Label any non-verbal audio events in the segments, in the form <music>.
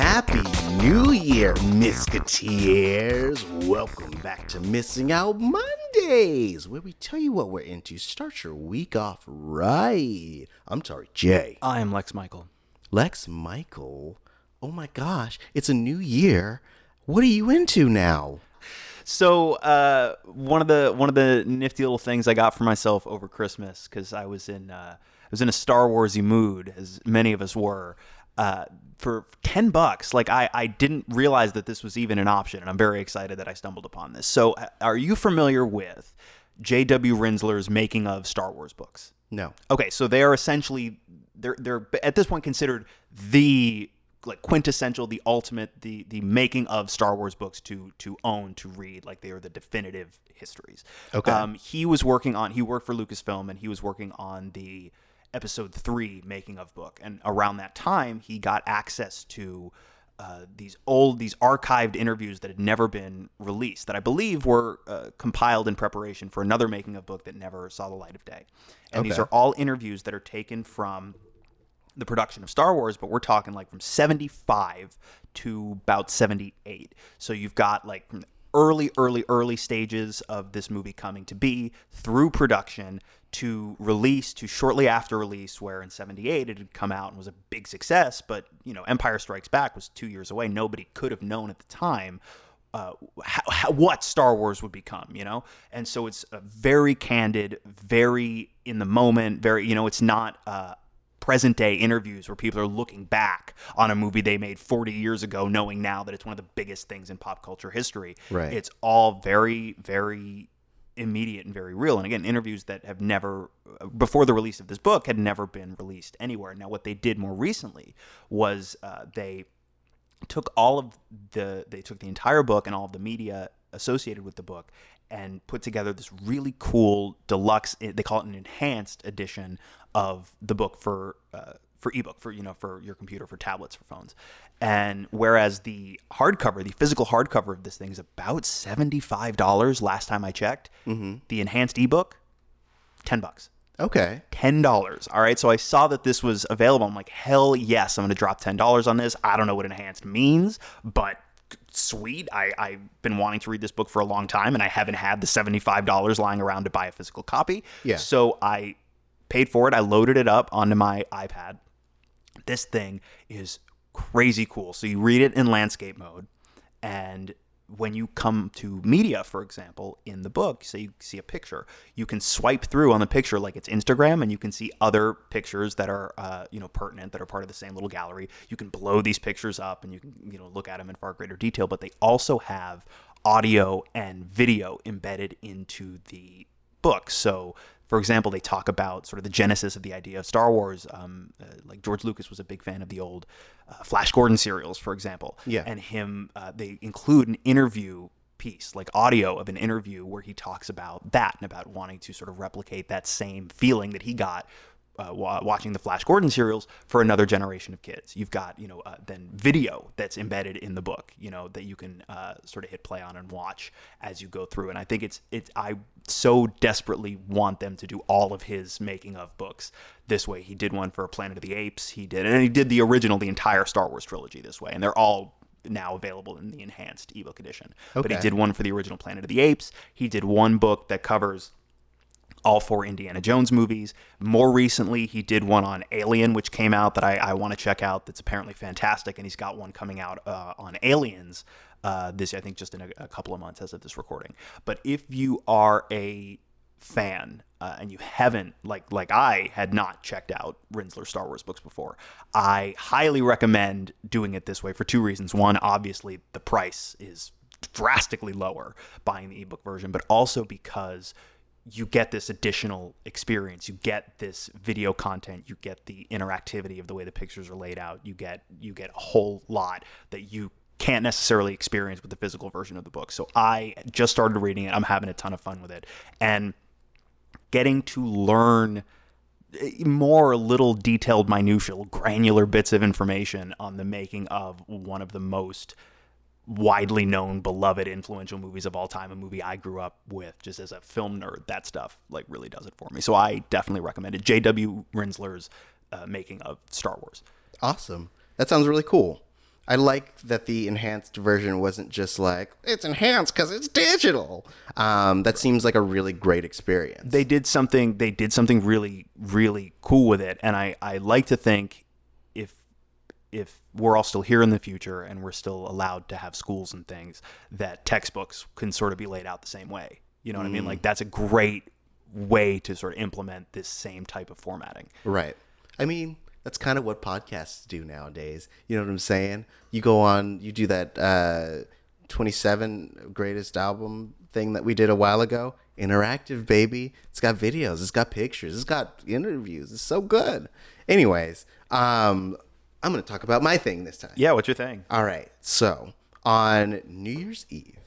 Happy New Year, Misketeers! Welcome back to Missing Out Mondays, where we tell you what we're into. Start your week off right. I'm sorry, Jay. I am Lex Michael. Lex Michael. Oh my gosh, it's a new year. What are you into now? So uh, one of the one of the nifty little things I got for myself over Christmas because I was in uh, I was in a Star Warsy mood, as many of us were. Uh, for 10 bucks like I, I didn't realize that this was even an option and i'm very excited that i stumbled upon this so uh, are you familiar with j.w rinzler's making of star wars books No. okay so they are essentially they're they're at this point considered the like quintessential the ultimate the the making of star wars books to to own to read like they are the definitive histories Okay. um, he was working on he worked for lucasfilm and he was working on the episode three making of book. And around that time he got access to uh, these old these archived interviews that had never been released that i believe were uh, compiled in preparation for another making of book that never saw the light of day. And these are all interviews that are taken from the production of Star Wars, but we're talking like from 75 to about 78. So you've got like early, early, early stages of this movie coming to be through production to release to shortly after release, where in 78 it had come out and was a big success. But, you know, Empire Strikes Back was two years away. Nobody could have known at the time uh, how, how, what Star Wars would become, you know? And so it's very candid, very in the moment, very, you know, it's not uh, present day interviews where people are looking back on a movie they made 40 years ago, knowing now that it's one of the biggest things in pop culture history. Right. It's all very, very immediate and very real. And again, interviews that have never, before the release of this book, had never been released anywhere. Now, what they did more recently was uh, they took all of the they took the entire book and all of the media associated with the book and put together this really cool deluxe they call it an enhanced edition of the book for uh, for ebook for you know for your computer for tablets for phones and whereas the hardcover the physical hardcover of this thing is about $75 last time i checked the enhanced ebook 10 bucks Okay. ten dollars. All right, so I saw that this was available. I'm like, hell yes, I'm going to drop ten dollars on this. I don't know what enhanced means, but sweet. I, I've been wanting to read this book for a long time, and I haven't had the seventy five dollars lying around to buy a physical copy. Yeah. So I paid for it. I loaded it up onto my iPad. This thing is crazy cool. So you read it in landscape mode, and when you come to media, for example, in the book, say you see a picture, you can swipe through on the picture like it's Instagram, and you can see other pictures that are, uh, you know, pertinent that are part of the same little gallery. You can blow these pictures up, and you can, you know, look at them in far greater detail. But they also have audio and video embedded into the book. So, for example, they talk about sort of the genesis of the idea of Star Wars. Um, uh, like George Lucas was a big fan of the old uh, Flash Gordon serials, for example. Yeah. And him, uh, they include an interview piece, like audio of an interview where he talks about that and about wanting to sort of replicate that same feeling that he got uh, watching the Flash Gordon serials for another generation of kids. You've got, you know, uh, then video that's embedded in the book, you know, that you can uh, sort of hit play on and watch as you go through. And I think it's, it's, I so desperately want them to do all of his making of books this way. He did one for Planet of the Apes. He did, and he did the original, the entire Star Wars trilogy this way. And they're all now available in the enhanced ebook edition. But he did one for the original Planet of the Apes. He did one book that covers all four Indiana Jones movies. More recently, he did one on Alien, which came out that I, I want to check out. That's apparently fantastic, and he's got one coming out uh, on Aliens. Uh, this I think just in a, a couple of months as of this recording. But if you are a fan uh, and you haven't like like I had not checked out Rinzler Star Wars books before, I highly recommend doing it this way for two reasons. One, obviously the price is drastically lower buying the ebook version, but also because you get this additional experience. You get this video content. You get the interactivity of the way the pictures are laid out. You get you get a whole lot that you can't necessarily experience with the physical version of the book. So I just started reading it. I'm having a ton of fun with it, and getting to learn eh, more little detailed minutia granular bits of information on the making of one of the most widely known beloved influential movies of all time a movie i grew up with just as a film nerd that stuff like really does it for me so i definitely recommend it jw rinzler's uh, making of star wars Awesome. That sounds really cool. I like that the enhanced version wasn't just like it's enhanced because it's digital. Um, that seems like a really great experience. they did something they did something really really cool with it and i i like to think if we're all still here in the future and we're still allowed to have schools and things that textbooks can sort of be laid out the same way you know what i mean like that's a great way to sort of implement this same type of formatting Right. I mean, that's kind of what podcasts do nowadays. You know what I'm saying? You go on, you do that uh, 27 greatest album thing that we did a while ago. Interactive, baby. It's got videos, it's got pictures, it's got interviews. It's so good. Anyways, um, I'm going to talk about my thing this time. yeah what's your thing All right. So on New Year's Eve,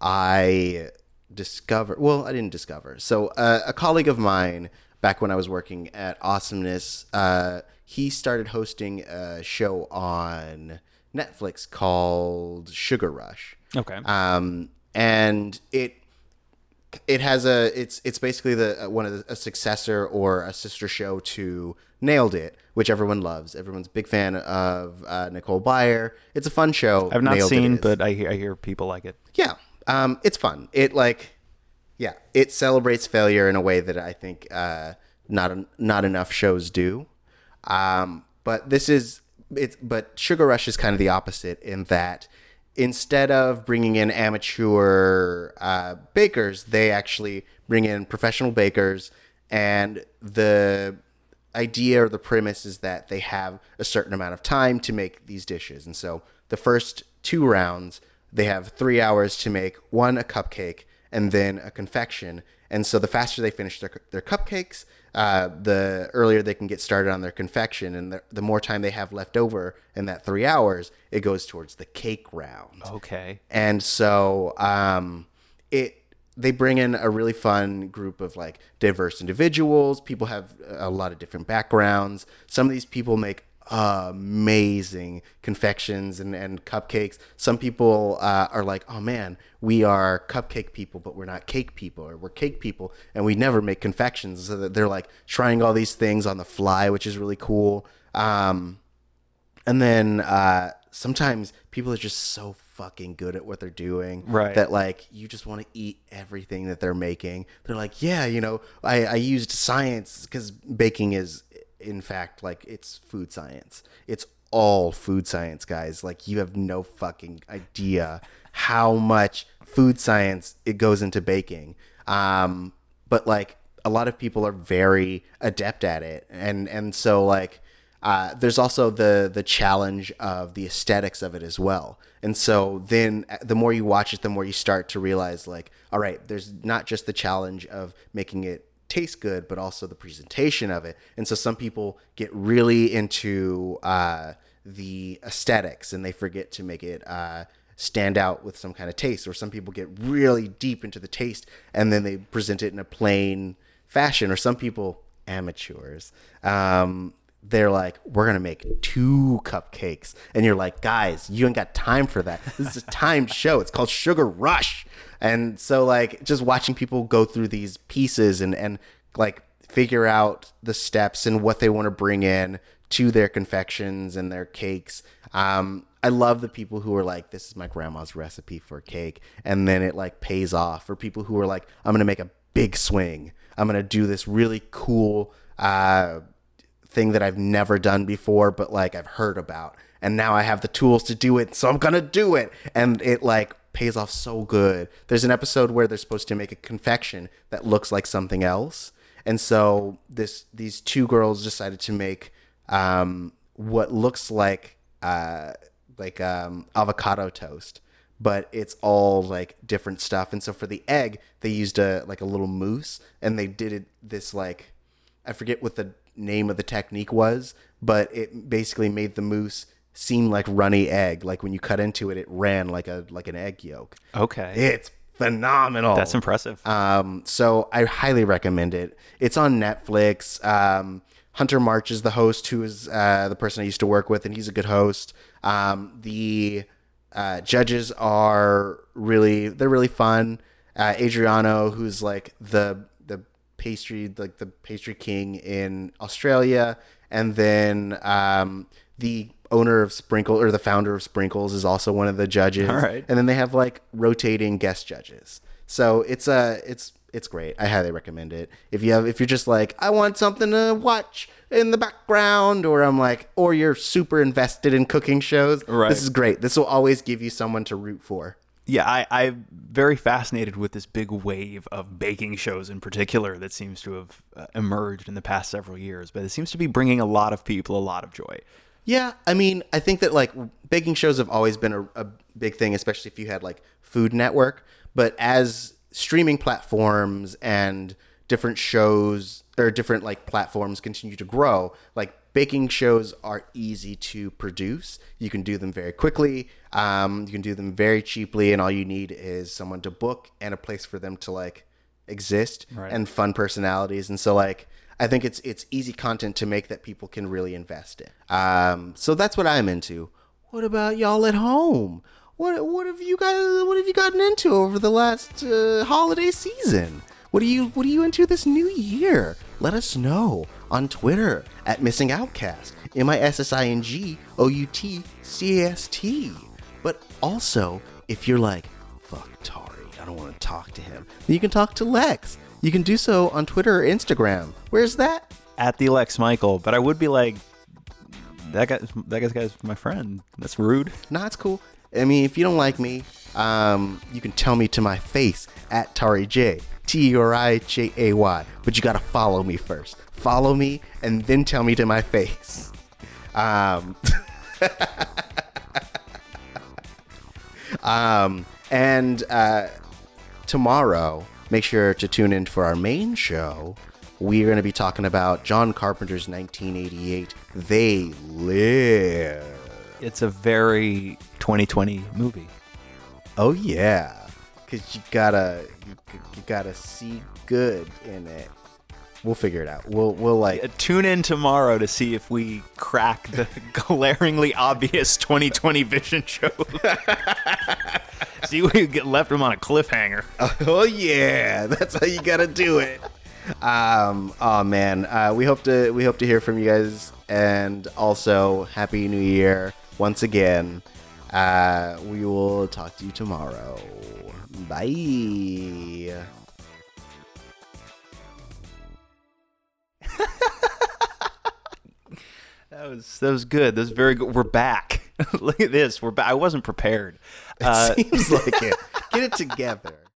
I discovered. Well, I didn't discover. So uh, a colleague of mine, back when I was working at Awesomeness, uh, he started hosting a show on Netflix called Sugar Rush. okay Um, and it it has a it's it's basically the uh, one of the, a successor or a sister show to Nailed It, which everyone loves. Everyone's a big fan of uh, Nicole Byer. It's a fun show. i've not Nailed seen but i hear i hear people like it yeah, um, it's fun. It like yeah, it celebrates failure in a way that I think uh, not not enough shows do. Um, but this is it's but Sugar Rush is kind of the opposite in that instead of bringing in amateur uh, bakers, they actually bring in professional bakers, and the idea or the premise is that they have a certain amount of time to make these dishes, and so the first two rounds they have three hours to make one a cupcake and then a confection. And so the faster they finish their, their cupcakes, uh, the earlier they can get started on their confection. And the, the more time they have left over in that three hours, it goes towards the cake round. okay And so um, it they bring in a really fun group of like diverse individuals. People have a lot of different backgrounds. Some of these people make amazing confections and, and cupcakes. Some people uh, are like, oh man, we are cupcake people, but we're not cake people, or we're cake people, and we never make confections. So that they're like trying all these things on the fly, which is really cool. Um, and then uh, sometimes people are just so fucking good at what they're doing Right. that like you just want to eat everything that they're making. They're like, yeah, you know, I, I used science because baking is in fact like it's food science. It's all food science, guys. Like you have no fucking idea how much food science it goes into baking. Um, but like a lot of people are very adept at it, and and so like uh, there's also the the challenge of the aesthetics of it as well. And so then the more you watch it, the more you start to realize like, all right, there's not just the challenge of making it taste good, but also the presentation of it. And so some people get really into uh, the aesthetics and they forget to make it uh, stand out with some kind of taste. Or some people get really deep into the taste and then they present it in a plain fashion. Or some people, amateurs, um, they're like, we're gonna make two cupcakes, and you're like, guys, you ain't got time for that. This is a timed show. It's called Sugar Rush, and so like just watching people go through these pieces and and like figure out the steps and what they want to bring in to their confections and their cakes. Um, I love the people who are like, this is my grandma's recipe for cake, and then it like pays off. For people who are like, I'm gonna make a big swing. I'm gonna do this really cool. Uh, thing that I've never done before, but like I've heard about. And now I have the tools to do it, so I'm gonna do it. And it like pays off so good. There's an episode where they're supposed to make a confection that looks like something else. And so this these two girls decided to make um, what looks like uh, like um, avocado toast, but it's all like different stuff. And so for the egg, they used a like a little mousse, and they did it this like I forget what the name of the technique was, but it basically made the mousse seem like runny egg. Like when you cut into it, it ran like a like an egg yolk. Okay. It's phenomenal. That's impressive. Um, so I highly recommend it. It's on Netflix. Um, Hunter March is the host, who is uh, the person I used to work with, and he's a good host. Um, the uh, judges are really they're really fun. Uh, Adriano, who's like the the pastry like the pastry king in Australia, and then um, the owner of Sprinkle or the founder of Sprinkles is also one of the judges. All right. And then they have like rotating guest judges. So it's uh it's it's great. I highly recommend it. If you have if you're just like I want something to watch in the background or I'm like or you're super invested in cooking shows, Right. this is great. This will always give you someone to root for. Yeah, I, I'm very fascinated with this big wave of baking shows in particular that seems to have uh, emerged in the past several years, but it seems to be bringing a lot of people a lot of joy. Yeah, I mean, I think that like baking shows have always been a, a big thing, especially if you had like Food Network. But as streaming platforms and different shows or different like platforms continue to grow, like baking shows are easy to produce. You can do them very quickly. Um, you can do them very cheaply, and all you need is someone to book and a place for them to like exist Right. and fun personalities. And so like I think it's it's easy content to make that people can really invest in. Um, so that's what I'm into. What about y'all at home? What what have you guys what have you gotten into over the last uh, holiday season? What are you what are you into this new year? Let us know on Twitter at Missing Outcast. M I S S I N G O U T C A S T. But also, if you're like, fuck Turi, I don't want to talk to him, then you can talk to Lex. You can do so on Twitter or Instagram. Where's that? At the Lex Michael, but I would be like, that guy, that guy's guy's my friend. That's rude. Nah, it's cool. I mean, if you don't like me, um, you can tell me to my face at Turi Jay. T U R I J A Y. But you gotta follow me first. Follow me and then tell me to my face. Um, <laughs> um, and uh, tomorrow, make sure to tune in for our main show. We're going to be talking about John Carpenter's 1988 They Live. It's a very 2020 movie. Oh yeah, because you gotta you, you gotta see good in it. We'll figure it out. We'll we'll like Uh, Tune in tomorrow to see if we crack the <laughs> glaringly obvious 2020 vision show. <laughs> see, we get left him on a cliffhanger. <laughs> oh yeah, that's how you gotta do it. Um, oh man, uh, we hope to we hope to hear from you guys, and also happy New Year once again. Uh, we will talk to you tomorrow. Bye. <laughs> That was that was good. That was very good. We're back. <laughs> Look at this. We're back. I wasn't prepared. Uh, Seems like it. <laughs> Get it together.